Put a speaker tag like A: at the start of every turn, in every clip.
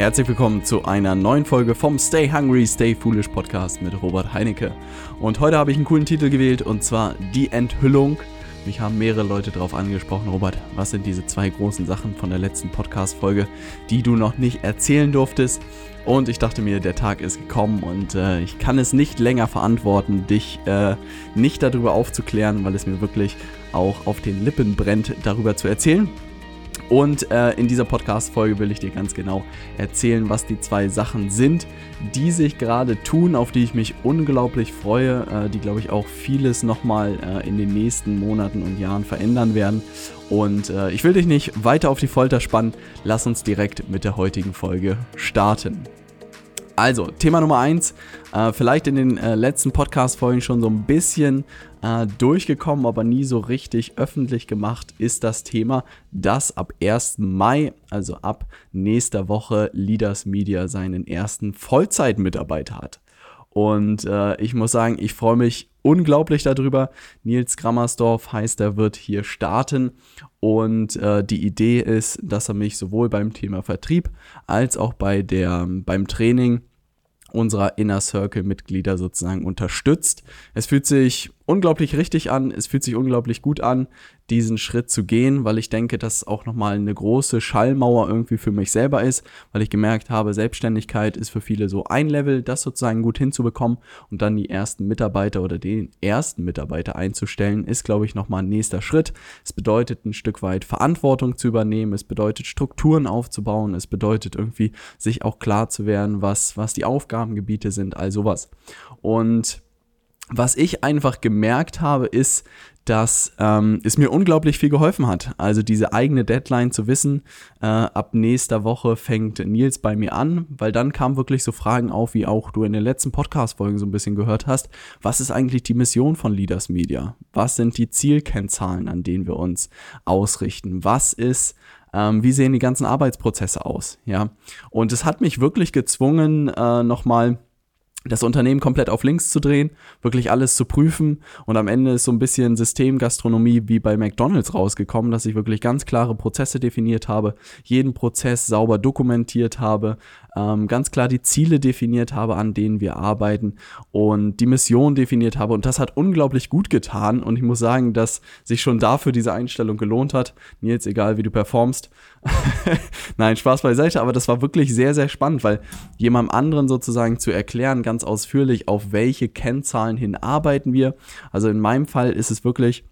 A: Herzlich willkommen zu einer neuen Folge vom Stay Hungry, Stay Foolish Podcast mit Robert Heinecke. Und heute habe ich einen coolen Titel gewählt und zwar Die Enthüllung. Mich haben mehrere Leute darauf angesprochen, Robert, was sind diese zwei großen Sachen von der letzten Podcast-Folge, die du noch nicht erzählen durftest? Und ich dachte mir, der Tag ist gekommen und äh, ich kann es nicht länger verantworten, dich äh, nicht darüber aufzuklären, weil es mir wirklich auch auf den Lippen brennt, darüber zu erzählen. Und äh, in dieser Podcast-Folge will ich dir ganz genau erzählen, was die zwei Sachen sind, die sich gerade tun, auf die ich mich unglaublich freue, äh, die, glaube ich, auch vieles nochmal äh, in den nächsten Monaten und Jahren verändern werden. Und äh, ich will dich nicht weiter auf die Folter spannen. Lass uns direkt mit der heutigen Folge starten. Also, Thema Nummer eins, äh, vielleicht in den äh, letzten Podcast-Folgen schon so ein bisschen äh, durchgekommen, aber nie so richtig öffentlich gemacht, ist das Thema, dass ab 1. Mai, also ab nächster Woche, Leaders Media seinen ersten Vollzeitmitarbeiter hat. Und äh, ich muss sagen, ich freue mich unglaublich darüber. Nils Grammersdorf heißt, er wird hier starten. Und äh, die Idee ist, dass er mich sowohl beim Thema Vertrieb als auch bei der, beim Training unserer Inner Circle Mitglieder sozusagen unterstützt. Es fühlt sich unglaublich richtig an, es fühlt sich unglaublich gut an, diesen Schritt zu gehen, weil ich denke, dass auch nochmal eine große Schallmauer irgendwie für mich selber ist, weil ich gemerkt habe, Selbstständigkeit ist für viele so ein Level, das sozusagen gut hinzubekommen und dann die ersten Mitarbeiter oder den ersten Mitarbeiter einzustellen, ist, glaube ich, nochmal ein nächster Schritt. Es bedeutet ein Stück weit Verantwortung zu übernehmen, es bedeutet Strukturen aufzubauen, es bedeutet irgendwie sich auch klar zu werden, was, was die Aufgabengebiete sind, all sowas. Und was ich einfach gemerkt habe, ist, dass ähm, es mir unglaublich viel geholfen hat. Also diese eigene Deadline zu wissen, äh, ab nächster Woche fängt Nils bei mir an, weil dann kamen wirklich so Fragen auf, wie auch du in den letzten Podcast-Folgen so ein bisschen gehört hast. Was ist eigentlich die Mission von Leaders Media? Was sind die Zielkennzahlen, an denen wir uns ausrichten? Was ist ähm, wie sehen die ganzen Arbeitsprozesse aus? Ja, und es hat mich wirklich gezwungen, äh, nochmal das Unternehmen komplett auf links zu drehen, wirklich alles zu prüfen und am Ende ist so ein bisschen Systemgastronomie wie bei McDonald's rausgekommen, dass ich wirklich ganz klare Prozesse definiert habe, jeden Prozess sauber dokumentiert habe, ähm, ganz klar die Ziele definiert habe, an denen wir arbeiten und die Mission definiert habe und das hat unglaublich gut getan und ich muss sagen, dass sich schon dafür diese Einstellung gelohnt hat. Nils, egal wie du performst. Nein, Spaß beiseite, aber das war wirklich sehr, sehr spannend, weil jemandem anderen sozusagen zu erklären, ganz ausführlich, auf welche Kennzahlen hin arbeiten wir. Also in meinem Fall ist es wirklich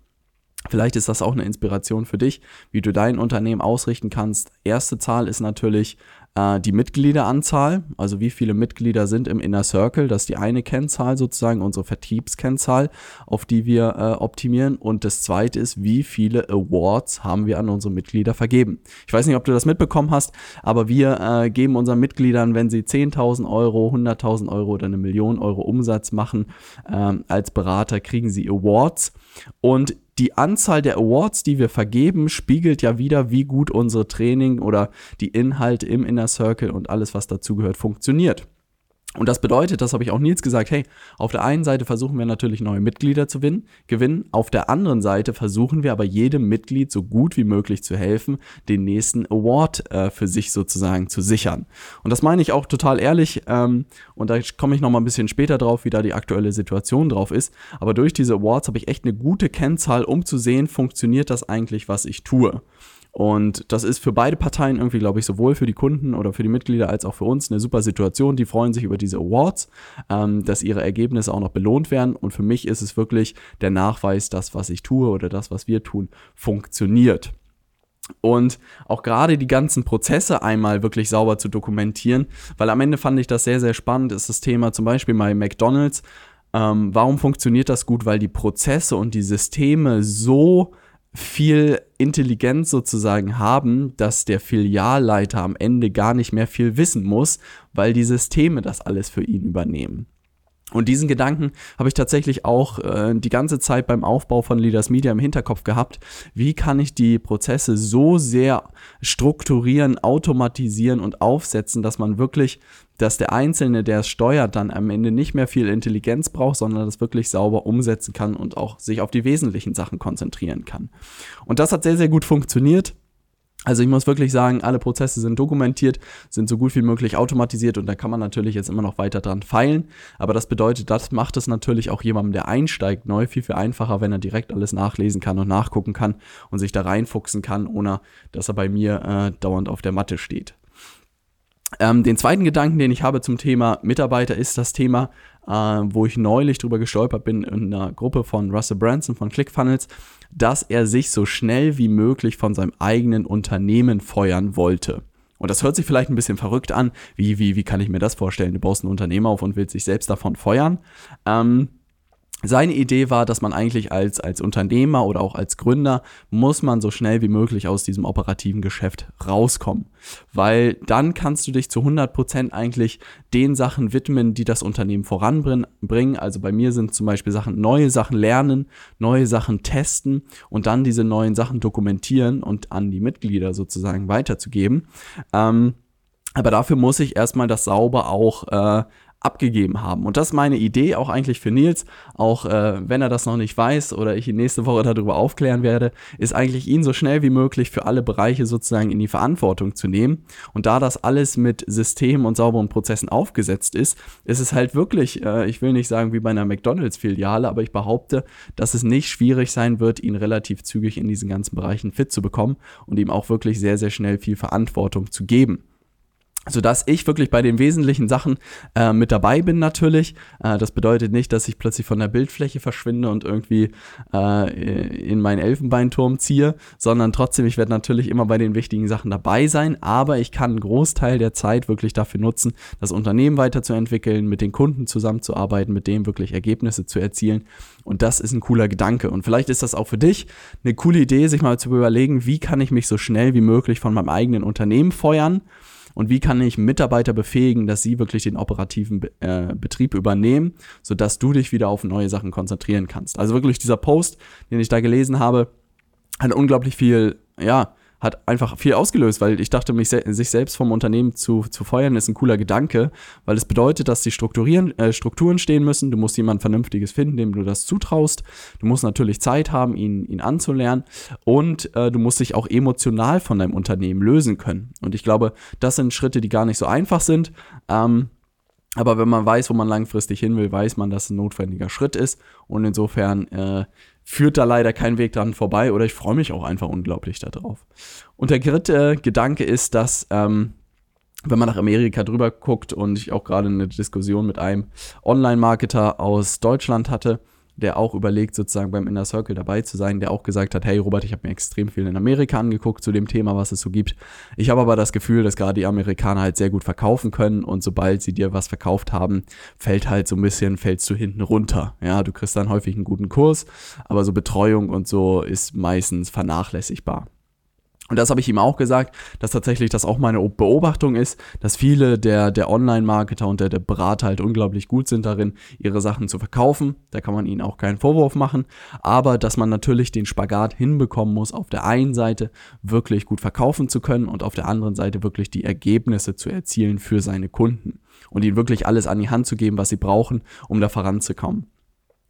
A: Vielleicht ist das auch eine Inspiration für dich, wie du dein Unternehmen ausrichten kannst. Erste Zahl ist natürlich äh, die Mitgliederanzahl, also wie viele Mitglieder sind im Inner Circle, das ist die eine Kennzahl sozusagen, unsere Vertriebskennzahl, auf die wir äh, optimieren. Und das zweite ist, wie viele Awards haben wir an unsere Mitglieder vergeben. Ich weiß nicht, ob du das mitbekommen hast, aber wir äh, geben unseren Mitgliedern, wenn sie 10.000 Euro, 100.000 Euro oder eine Million Euro Umsatz machen, ähm, als Berater kriegen sie Awards. Und die Anzahl der Awards, die wir vergeben, spiegelt ja wieder, wie gut unsere Training oder die Inhalte im Inner Circle und alles, was dazugehört, funktioniert. Und das bedeutet, das habe ich auch Nils gesagt, hey, auf der einen Seite versuchen wir natürlich neue Mitglieder zu gewinnen, auf der anderen Seite versuchen wir aber jedem Mitglied so gut wie möglich zu helfen, den nächsten Award äh, für sich sozusagen zu sichern. Und das meine ich auch total ehrlich ähm, und da komme ich nochmal ein bisschen später drauf, wie da die aktuelle Situation drauf ist. Aber durch diese Awards habe ich echt eine gute Kennzahl, um zu sehen, funktioniert das eigentlich, was ich tue. Und das ist für beide Parteien irgendwie, glaube ich, sowohl für die Kunden oder für die Mitglieder als auch für uns eine super Situation. Die freuen sich über diese Awards, ähm, dass ihre Ergebnisse auch noch belohnt werden. Und für mich ist es wirklich der Nachweis, dass was ich tue oder das, was wir tun, funktioniert. Und auch gerade die ganzen Prozesse einmal wirklich sauber zu dokumentieren, weil am Ende fand ich das sehr, sehr spannend, ist das Thema zum Beispiel bei McDonald's. Ähm, warum funktioniert das gut? Weil die Prozesse und die Systeme so viel Intelligenz sozusagen haben, dass der Filialleiter am Ende gar nicht mehr viel wissen muss, weil die Systeme das alles für ihn übernehmen. Und diesen Gedanken habe ich tatsächlich auch äh, die ganze Zeit beim Aufbau von Leaders Media im Hinterkopf gehabt. Wie kann ich die Prozesse so sehr strukturieren, automatisieren und aufsetzen, dass man wirklich dass der Einzelne, der es steuert, dann am Ende nicht mehr viel Intelligenz braucht, sondern das wirklich sauber umsetzen kann und auch sich auf die wesentlichen Sachen konzentrieren kann. Und das hat sehr, sehr gut funktioniert. Also ich muss wirklich sagen, alle Prozesse sind dokumentiert, sind so gut wie möglich automatisiert und da kann man natürlich jetzt immer noch weiter dran feilen. Aber das bedeutet, das macht es natürlich auch jemandem, der einsteigt, neu viel, viel einfacher, wenn er direkt alles nachlesen kann und nachgucken kann und sich da reinfuchsen kann, ohne dass er bei mir äh, dauernd auf der Matte steht. Ähm, den zweiten Gedanken, den ich habe zum Thema Mitarbeiter, ist das Thema, äh, wo ich neulich drüber gestolpert bin in einer Gruppe von Russell Branson von ClickFunnels dass er sich so schnell wie möglich von seinem eigenen Unternehmen feuern wollte. Und das hört sich vielleicht ein bisschen verrückt an. Wie, wie, wie kann ich mir das vorstellen? Du baust ein Unternehmen auf und willst dich selbst davon feuern. Ähm, seine Idee war, dass man eigentlich als, als Unternehmer oder auch als Gründer muss man so schnell wie möglich aus diesem operativen Geschäft rauskommen. Weil dann kannst du dich zu 100 Prozent eigentlich den Sachen widmen, die das Unternehmen voranbringen. Also bei mir sind zum Beispiel Sachen, neue Sachen lernen, neue Sachen testen und dann diese neuen Sachen dokumentieren und an die Mitglieder sozusagen weiterzugeben. Ähm, aber dafür muss ich erstmal das sauber auch äh, abgegeben haben. Und das ist meine Idee auch eigentlich für Nils, auch äh, wenn er das noch nicht weiß oder ich ihn nächste Woche darüber aufklären werde, ist eigentlich ihn so schnell wie möglich für alle Bereiche sozusagen in die Verantwortung zu nehmen. Und da das alles mit Systemen und sauberen Prozessen aufgesetzt ist, ist es halt wirklich, äh, ich will nicht sagen wie bei einer McDonalds-Filiale, aber ich behaupte, dass es nicht schwierig sein wird, ihn relativ zügig in diesen ganzen Bereichen fit zu bekommen und ihm auch wirklich sehr, sehr schnell viel Verantwortung zu geben sodass ich wirklich bei den wesentlichen Sachen äh, mit dabei bin natürlich. Äh, das bedeutet nicht, dass ich plötzlich von der Bildfläche verschwinde und irgendwie äh, in meinen Elfenbeinturm ziehe, sondern trotzdem, ich werde natürlich immer bei den wichtigen Sachen dabei sein, aber ich kann einen Großteil der Zeit wirklich dafür nutzen, das Unternehmen weiterzuentwickeln, mit den Kunden zusammenzuarbeiten, mit dem wirklich Ergebnisse zu erzielen. Und das ist ein cooler Gedanke. Und vielleicht ist das auch für dich eine coole Idee, sich mal zu überlegen, wie kann ich mich so schnell wie möglich von meinem eigenen Unternehmen feuern und wie kann ich Mitarbeiter befähigen, dass sie wirklich den operativen äh, Betrieb übernehmen, sodass du dich wieder auf neue Sachen konzentrieren kannst. Also wirklich dieser Post, den ich da gelesen habe, hat unglaublich viel, ja, hat einfach viel ausgelöst, weil ich dachte, mich sich selbst vom Unternehmen zu, zu feuern, ist ein cooler Gedanke, weil es bedeutet, dass die Strukturieren, äh, Strukturen stehen müssen. Du musst jemand Vernünftiges finden, dem du das zutraust. Du musst natürlich Zeit haben, ihn, ihn anzulernen und äh, du musst dich auch emotional von deinem Unternehmen lösen können. Und ich glaube, das sind Schritte, die gar nicht so einfach sind. Ähm, aber wenn man weiß, wo man langfristig hin will, weiß man, dass es ein notwendiger Schritt ist. Und insofern äh, führt da leider kein Weg dran vorbei oder ich freue mich auch einfach unglaublich darauf. Und der dritte Gedanke ist, dass ähm, wenn man nach Amerika drüber guckt und ich auch gerade eine Diskussion mit einem Online-Marketer aus Deutschland hatte, der auch überlegt, sozusagen beim Inner Circle dabei zu sein, der auch gesagt hat, hey Robert, ich habe mir extrem viel in Amerika angeguckt zu dem Thema, was es so gibt. Ich habe aber das Gefühl, dass gerade die Amerikaner halt sehr gut verkaufen können und sobald sie dir was verkauft haben, fällt halt so ein bisschen, fällst du hinten runter. Ja, du kriegst dann häufig einen guten Kurs, aber so Betreuung und so ist meistens vernachlässigbar. Und das habe ich ihm auch gesagt, dass tatsächlich das auch meine Beobachtung ist, dass viele der, der Online-Marketer und der, der Berater halt unglaublich gut sind darin, ihre Sachen zu verkaufen. Da kann man ihnen auch keinen Vorwurf machen. Aber dass man natürlich den Spagat hinbekommen muss, auf der einen Seite wirklich gut verkaufen zu können und auf der anderen Seite wirklich die Ergebnisse zu erzielen für seine Kunden. Und ihnen wirklich alles an die Hand zu geben, was sie brauchen, um da voranzukommen.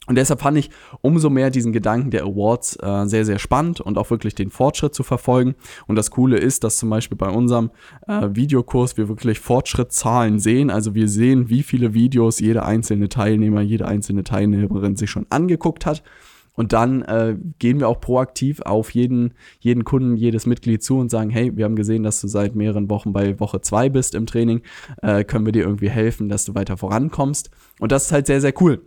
A: Und deshalb fand ich umso mehr diesen Gedanken der Awards äh, sehr, sehr spannend und auch wirklich den Fortschritt zu verfolgen. Und das Coole ist, dass zum Beispiel bei unserem äh, Videokurs wir wirklich Fortschrittzahlen sehen. Also wir sehen, wie viele Videos jeder einzelne Teilnehmer, jede einzelne Teilnehmerin sich schon angeguckt hat. Und dann äh, gehen wir auch proaktiv auf jeden, jeden Kunden, jedes Mitglied zu und sagen, hey, wir haben gesehen, dass du seit mehreren Wochen bei Woche zwei bist im Training. Äh, können wir dir irgendwie helfen, dass du weiter vorankommst? Und das ist halt sehr, sehr cool.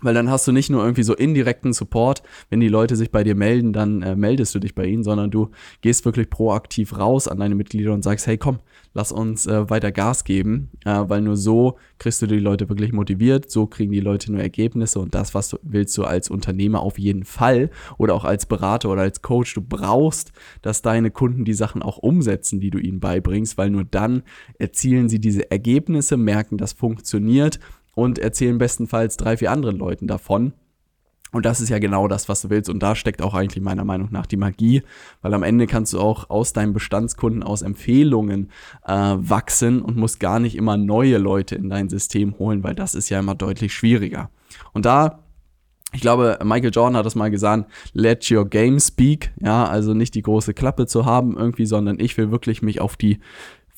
A: Weil dann hast du nicht nur irgendwie so indirekten Support, wenn die Leute sich bei dir melden, dann äh, meldest du dich bei ihnen, sondern du gehst wirklich proaktiv raus an deine Mitglieder und sagst, hey komm, lass uns äh, weiter Gas geben, äh, weil nur so kriegst du die Leute wirklich motiviert, so kriegen die Leute nur Ergebnisse und das, was du willst du als Unternehmer auf jeden Fall oder auch als Berater oder als Coach, du brauchst, dass deine Kunden die Sachen auch umsetzen, die du ihnen beibringst, weil nur dann erzielen sie diese Ergebnisse, merken, das funktioniert und erzählen bestenfalls drei, vier anderen Leuten davon. Und das ist ja genau das, was du willst. Und da steckt auch eigentlich meiner Meinung nach die Magie, weil am Ende kannst du auch aus deinen Bestandskunden aus Empfehlungen äh, wachsen und musst gar nicht immer neue Leute in dein System holen, weil das ist ja immer deutlich schwieriger. Und da ich glaube, Michael Jordan hat das mal gesagt, let your game speak, ja, also nicht die große Klappe zu haben irgendwie, sondern ich will wirklich mich auf die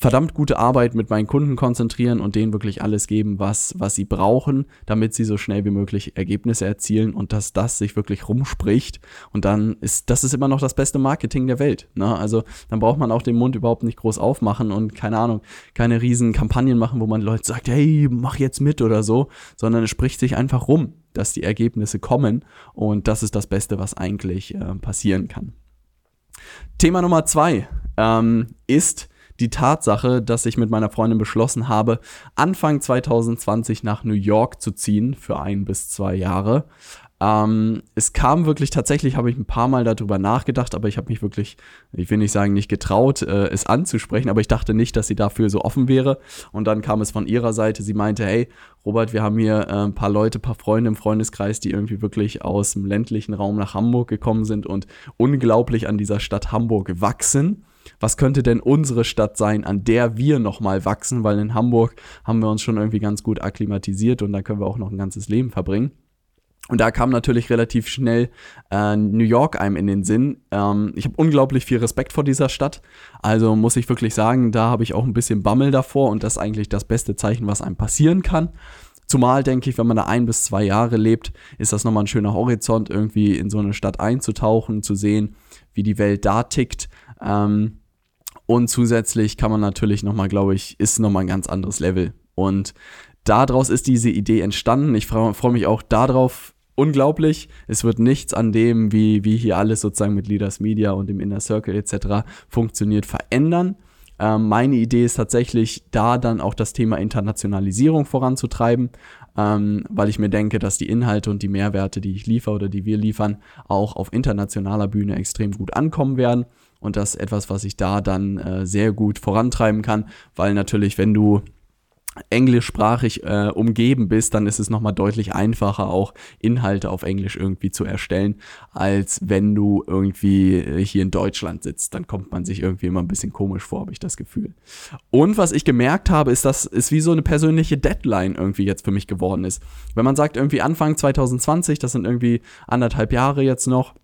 A: verdammt gute Arbeit mit meinen Kunden konzentrieren und denen wirklich alles geben, was, was sie brauchen, damit sie so schnell wie möglich Ergebnisse erzielen und dass das sich wirklich rumspricht. Und dann ist, das ist immer noch das beste Marketing der Welt. Ne? Also dann braucht man auch den Mund überhaupt nicht groß aufmachen und keine Ahnung, keine riesen Kampagnen machen, wo man Leute sagt, hey, mach jetzt mit oder so, sondern es spricht sich einfach rum, dass die Ergebnisse kommen und das ist das Beste, was eigentlich äh, passieren kann. Thema Nummer zwei ähm, ist, die Tatsache, dass ich mit meiner Freundin beschlossen habe, Anfang 2020 nach New York zu ziehen für ein bis zwei Jahre. Ähm, es kam wirklich tatsächlich, habe ich ein paar Mal darüber nachgedacht, aber ich habe mich wirklich, ich will nicht sagen, nicht getraut, äh, es anzusprechen, aber ich dachte nicht, dass sie dafür so offen wäre. Und dann kam es von ihrer Seite, sie meinte, hey, Robert, wir haben hier äh, ein paar Leute, ein paar Freunde im Freundeskreis, die irgendwie wirklich aus dem ländlichen Raum nach Hamburg gekommen sind und unglaublich an dieser Stadt Hamburg wachsen was könnte denn unsere Stadt sein, an der wir nochmal wachsen, weil in Hamburg haben wir uns schon irgendwie ganz gut akklimatisiert und da können wir auch noch ein ganzes Leben verbringen. Und da kam natürlich relativ schnell äh, New York einem in den Sinn. Ähm, ich habe unglaublich viel Respekt vor dieser Stadt. Also muss ich wirklich sagen, da habe ich auch ein bisschen Bammel davor und das ist eigentlich das beste Zeichen, was einem passieren kann. Zumal denke ich, wenn man da ein bis zwei Jahre lebt, ist das nochmal ein schöner Horizont, irgendwie in so eine Stadt einzutauchen, zu sehen, wie die Welt da tickt. Ähm, und zusätzlich kann man natürlich nochmal, glaube ich, ist nochmal ein ganz anderes Level. Und daraus ist diese Idee entstanden. Ich freue freu mich auch darauf unglaublich. Es wird nichts an dem, wie, wie hier alles sozusagen mit Leaders Media und dem Inner Circle etc. funktioniert, verändern. Ähm, meine Idee ist tatsächlich, da dann auch das Thema Internationalisierung voranzutreiben, ähm, weil ich mir denke, dass die Inhalte und die Mehrwerte, die ich liefere oder die wir liefern, auch auf internationaler Bühne extrem gut ankommen werden. Und das ist etwas, was ich da dann äh, sehr gut vorantreiben kann, weil natürlich, wenn du englischsprachig äh, umgeben bist, dann ist es nochmal deutlich einfacher, auch Inhalte auf Englisch irgendwie zu erstellen, als wenn du irgendwie äh, hier in Deutschland sitzt. Dann kommt man sich irgendwie immer ein bisschen komisch vor, habe ich das Gefühl. Und was ich gemerkt habe, ist, dass es wie so eine persönliche Deadline irgendwie jetzt für mich geworden ist. Wenn man sagt, irgendwie Anfang 2020, das sind irgendwie anderthalb Jahre jetzt noch,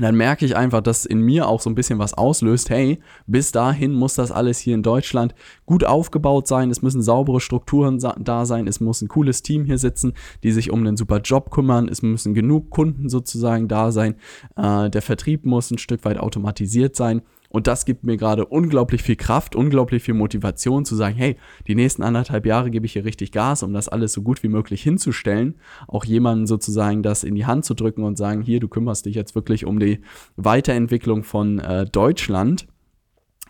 A: dann merke ich einfach, dass in mir auch so ein bisschen was auslöst. Hey, bis dahin muss das alles hier in Deutschland gut aufgebaut sein. Es müssen saubere Strukturen da sein. Es muss ein cooles Team hier sitzen, die sich um einen super Job kümmern. Es müssen genug Kunden sozusagen da sein. Äh, der Vertrieb muss ein Stück weit automatisiert sein. Und das gibt mir gerade unglaublich viel Kraft, unglaublich viel Motivation zu sagen, hey, die nächsten anderthalb Jahre gebe ich hier richtig Gas, um das alles so gut wie möglich hinzustellen. Auch jemanden sozusagen das in die Hand zu drücken und sagen, hier, du kümmerst dich jetzt wirklich um die Weiterentwicklung von äh, Deutschland.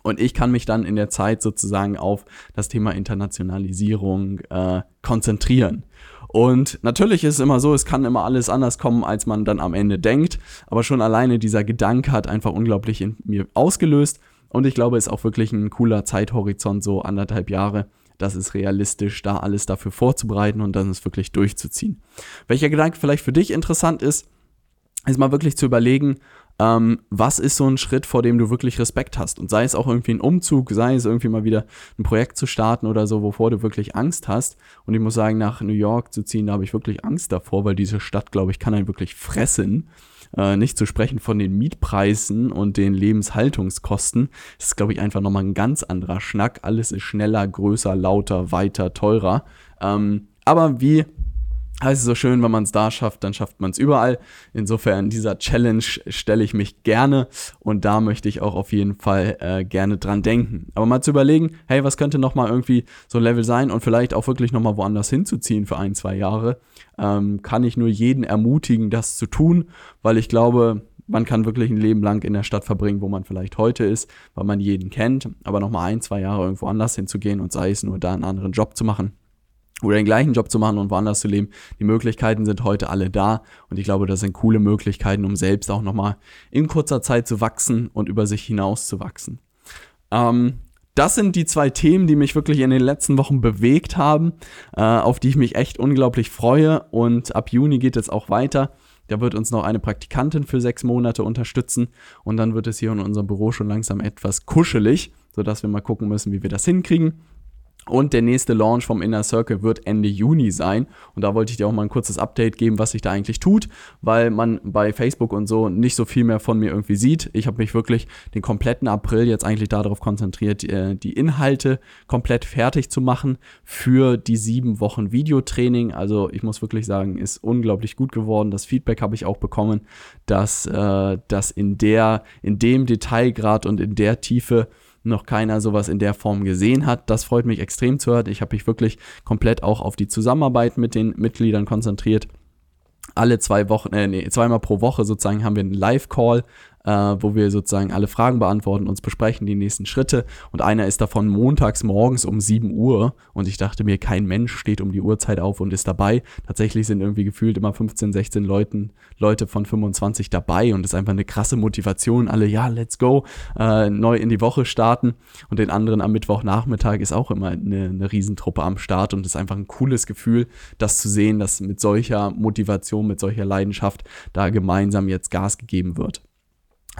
A: Und ich kann mich dann in der Zeit sozusagen auf das Thema Internationalisierung äh, konzentrieren. Und natürlich ist es immer so, es kann immer alles anders kommen, als man dann am Ende denkt. Aber schon alleine dieser Gedanke hat einfach unglaublich in mir ausgelöst. Und ich glaube, es ist auch wirklich ein cooler Zeithorizont, so anderthalb Jahre. Das ist realistisch, da alles dafür vorzubereiten und dann es wirklich durchzuziehen. Welcher Gedanke vielleicht für dich interessant ist, ist mal wirklich zu überlegen, ähm, was ist so ein Schritt, vor dem du wirklich Respekt hast? Und sei es auch irgendwie ein Umzug, sei es irgendwie mal wieder ein Projekt zu starten oder so, wovor du wirklich Angst hast. Und ich muss sagen, nach New York zu ziehen, da habe ich wirklich Angst davor, weil diese Stadt, glaube ich, kann einen wirklich fressen. Äh, nicht zu sprechen von den Mietpreisen und den Lebenshaltungskosten. Das ist, glaube ich, einfach nochmal ein ganz anderer Schnack. Alles ist schneller, größer, lauter, weiter, teurer. Ähm, aber wie heißt es so schön, wenn man es da schafft, dann schafft man es überall. Insofern, dieser Challenge stelle ich mich gerne und da möchte ich auch auf jeden Fall äh, gerne dran denken. Aber mal zu überlegen, hey, was könnte nochmal irgendwie so ein Level sein und vielleicht auch wirklich nochmal woanders hinzuziehen für ein, zwei Jahre, ähm, kann ich nur jeden ermutigen, das zu tun, weil ich glaube, man kann wirklich ein Leben lang in der Stadt verbringen, wo man vielleicht heute ist, weil man jeden kennt, aber nochmal ein, zwei Jahre irgendwo anders hinzugehen und sei es nur da einen anderen Job zu machen oder den gleichen Job zu machen und woanders zu leben. Die Möglichkeiten sind heute alle da und ich glaube, das sind coole Möglichkeiten, um selbst auch nochmal in kurzer Zeit zu wachsen und über sich hinaus zu wachsen. Ähm, das sind die zwei Themen, die mich wirklich in den letzten Wochen bewegt haben, äh, auf die ich mich echt unglaublich freue und ab Juni geht es auch weiter. Da wird uns noch eine Praktikantin für sechs Monate unterstützen und dann wird es hier in unserem Büro schon langsam etwas kuschelig, sodass wir mal gucken müssen, wie wir das hinkriegen. Und der nächste Launch vom Inner Circle wird Ende Juni sein. Und da wollte ich dir auch mal ein kurzes Update geben, was sich da eigentlich tut, weil man bei Facebook und so nicht so viel mehr von mir irgendwie sieht. Ich habe mich wirklich den kompletten April jetzt eigentlich darauf konzentriert, äh, die Inhalte komplett fertig zu machen für die sieben Wochen Videotraining. Also ich muss wirklich sagen, ist unglaublich gut geworden. Das Feedback habe ich auch bekommen, dass äh, das in der, in dem Detailgrad und in der Tiefe noch keiner sowas in der Form gesehen hat. Das freut mich extrem zu hören. Ich habe mich wirklich komplett auch auf die Zusammenarbeit mit den Mitgliedern konzentriert. Alle zwei Wochen, äh, nee, zweimal pro Woche sozusagen haben wir einen Live-Call äh, wo wir sozusagen alle Fragen beantworten, uns besprechen, die nächsten Schritte. Und einer ist davon montags morgens um 7 Uhr. Und ich dachte mir, kein Mensch steht um die Uhrzeit auf und ist dabei. Tatsächlich sind irgendwie gefühlt immer 15, 16 Leuten, Leute von 25 dabei und es ist einfach eine krasse Motivation. Alle, ja, let's go, äh, neu in die Woche starten. Und den anderen am Mittwochnachmittag ist auch immer eine, eine Riesentruppe am Start und es ist einfach ein cooles Gefühl, das zu sehen, dass mit solcher Motivation, mit solcher Leidenschaft da gemeinsam jetzt Gas gegeben wird.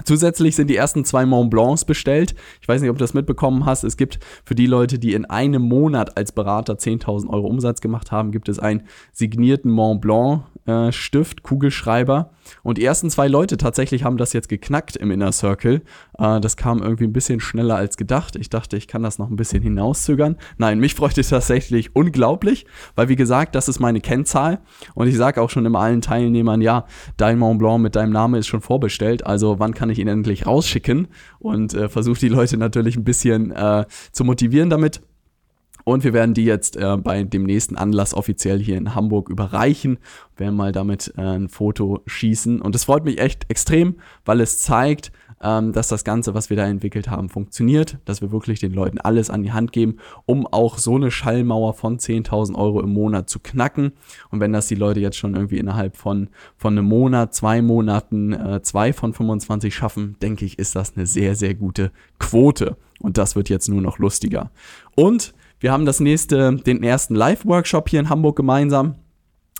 A: Zusätzlich sind die ersten zwei Mont Blancs bestellt. Ich weiß nicht, ob du das mitbekommen hast. Es gibt für die Leute, die in einem Monat als Berater 10.000 Euro Umsatz gemacht haben, gibt es einen signierten Mont Blanc äh, Stift, Kugelschreiber. Und die ersten zwei Leute tatsächlich haben das jetzt geknackt im Inner Circle. Äh, das kam irgendwie ein bisschen schneller als gedacht. Ich dachte, ich kann das noch ein bisschen hinauszögern. Nein, mich freut es tatsächlich unglaublich, weil wie gesagt, das ist meine Kennzahl. Und ich sage auch schon immer allen Teilnehmern, ja, dein Mont Blanc mit deinem Namen ist schon vorbestellt. Also wann kann ich ihn endlich rausschicken? Und äh, versuche die Leute natürlich ein bisschen äh, zu motivieren damit. Und wir werden die jetzt äh, bei dem nächsten Anlass offiziell hier in Hamburg überreichen, werden mal damit äh, ein Foto schießen. Und es freut mich echt extrem, weil es zeigt, ähm, dass das Ganze, was wir da entwickelt haben, funktioniert, dass wir wirklich den Leuten alles an die Hand geben, um auch so eine Schallmauer von 10.000 Euro im Monat zu knacken. Und wenn das die Leute jetzt schon irgendwie innerhalb von, von einem Monat, zwei Monaten, äh, zwei von 25 schaffen, denke ich, ist das eine sehr, sehr gute Quote. Und das wird jetzt nur noch lustiger. Und wir haben das nächste, den ersten Live-Workshop hier in Hamburg gemeinsam.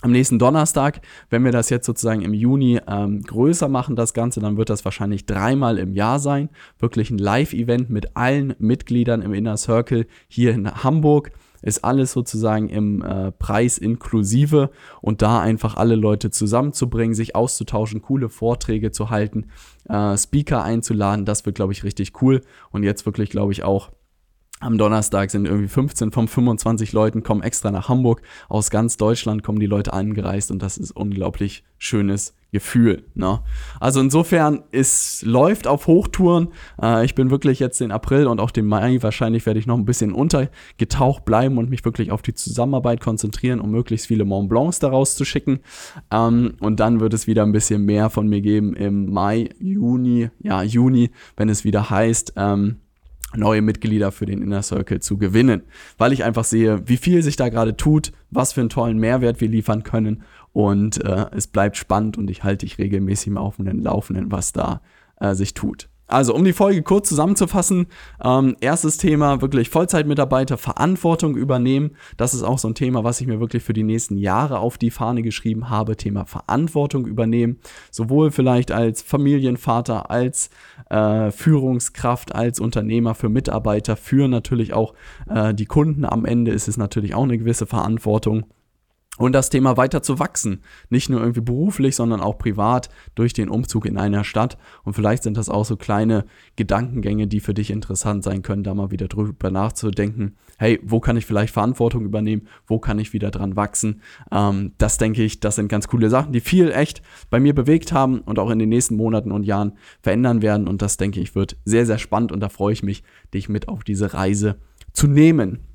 A: Am nächsten Donnerstag, wenn wir das jetzt sozusagen im Juni ähm, größer machen, das Ganze, dann wird das wahrscheinlich dreimal im Jahr sein. Wirklich ein Live-Event mit allen Mitgliedern im Inner Circle hier in Hamburg. Ist alles sozusagen im äh, Preis inklusive und da einfach alle Leute zusammenzubringen, sich auszutauschen, coole Vorträge zu halten, äh, Speaker einzuladen, das wird, glaube ich, richtig cool. Und jetzt wirklich, glaube ich, auch am Donnerstag sind irgendwie 15 von 25 Leuten kommen extra nach Hamburg. Aus ganz Deutschland kommen die Leute angereist und das ist unglaublich schönes Gefühl. Ne? Also insofern, es läuft auf Hochtouren. Äh, ich bin wirklich jetzt den April und auch den Mai wahrscheinlich werde ich noch ein bisschen untergetaucht bleiben und mich wirklich auf die Zusammenarbeit konzentrieren, um möglichst viele Mont Blancs daraus zu schicken. Ähm, und dann wird es wieder ein bisschen mehr von mir geben im Mai, Juni, ja Juni, wenn es wieder heißt. Ähm, neue Mitglieder für den Inner Circle zu gewinnen, weil ich einfach sehe, wie viel sich da gerade tut, was für einen tollen Mehrwert wir liefern können und äh, es bleibt spannend und ich halte dich regelmäßig mal auf dem Laufenden, was da äh, sich tut. Also, um die Folge kurz zusammenzufassen, ähm, erstes Thema wirklich Vollzeitmitarbeiter Verantwortung übernehmen. Das ist auch so ein Thema, was ich mir wirklich für die nächsten Jahre auf die Fahne geschrieben habe. Thema Verantwortung übernehmen. Sowohl vielleicht als Familienvater, als äh, Führungskraft, als Unternehmer für Mitarbeiter, für natürlich auch äh, die Kunden. Am Ende ist es natürlich auch eine gewisse Verantwortung und das Thema weiter zu wachsen. Nicht nur irgendwie beruflich, sondern auch privat durch den Umzug in einer Stadt. Und vielleicht sind das auch so kleine Gedankengänge, die für dich interessant sein können, da mal wieder drüber nachzudenken. Hey, wo kann ich vielleicht Verantwortung übernehmen? Wo kann ich wieder dran wachsen? Ähm, das denke ich, das sind ganz coole Sachen, die viel echt bei mir bewegt haben und auch in den nächsten Monaten und Jahren verändern werden. Und das denke ich wird sehr, sehr spannend und da freue ich mich, dich mit auf diese Reise zu nehmen.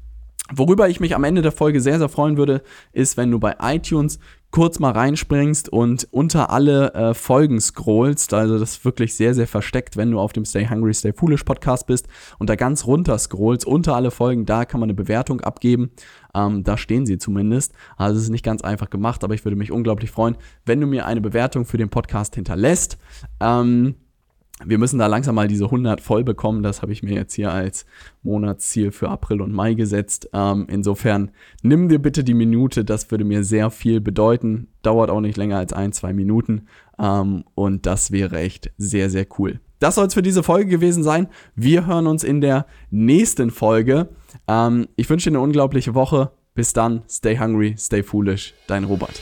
A: Worüber ich mich am Ende der Folge sehr, sehr freuen würde, ist, wenn du bei iTunes kurz mal reinspringst und unter alle äh, Folgen scrollst. Also das ist wirklich sehr, sehr versteckt, wenn du auf dem Stay Hungry, Stay Foolish Podcast bist und da ganz runter scrollst, unter alle Folgen, da kann man eine Bewertung abgeben. Ähm, da stehen sie zumindest. Also es ist nicht ganz einfach gemacht, aber ich würde mich unglaublich freuen, wenn du mir eine Bewertung für den Podcast hinterlässt. Ähm, wir müssen da langsam mal diese 100 voll bekommen. Das habe ich mir jetzt hier als Monatsziel für April und Mai gesetzt. Ähm, insofern nimm dir bitte die Minute. Das würde mir sehr viel bedeuten. Dauert auch nicht länger als ein, zwei Minuten. Ähm, und das wäre echt sehr, sehr cool. das soll es für diese Folge gewesen sein. Wir hören uns in der nächsten Folge. Ähm, ich wünsche dir eine unglaubliche Woche. Bis dann, stay hungry, stay foolish, dein Robert.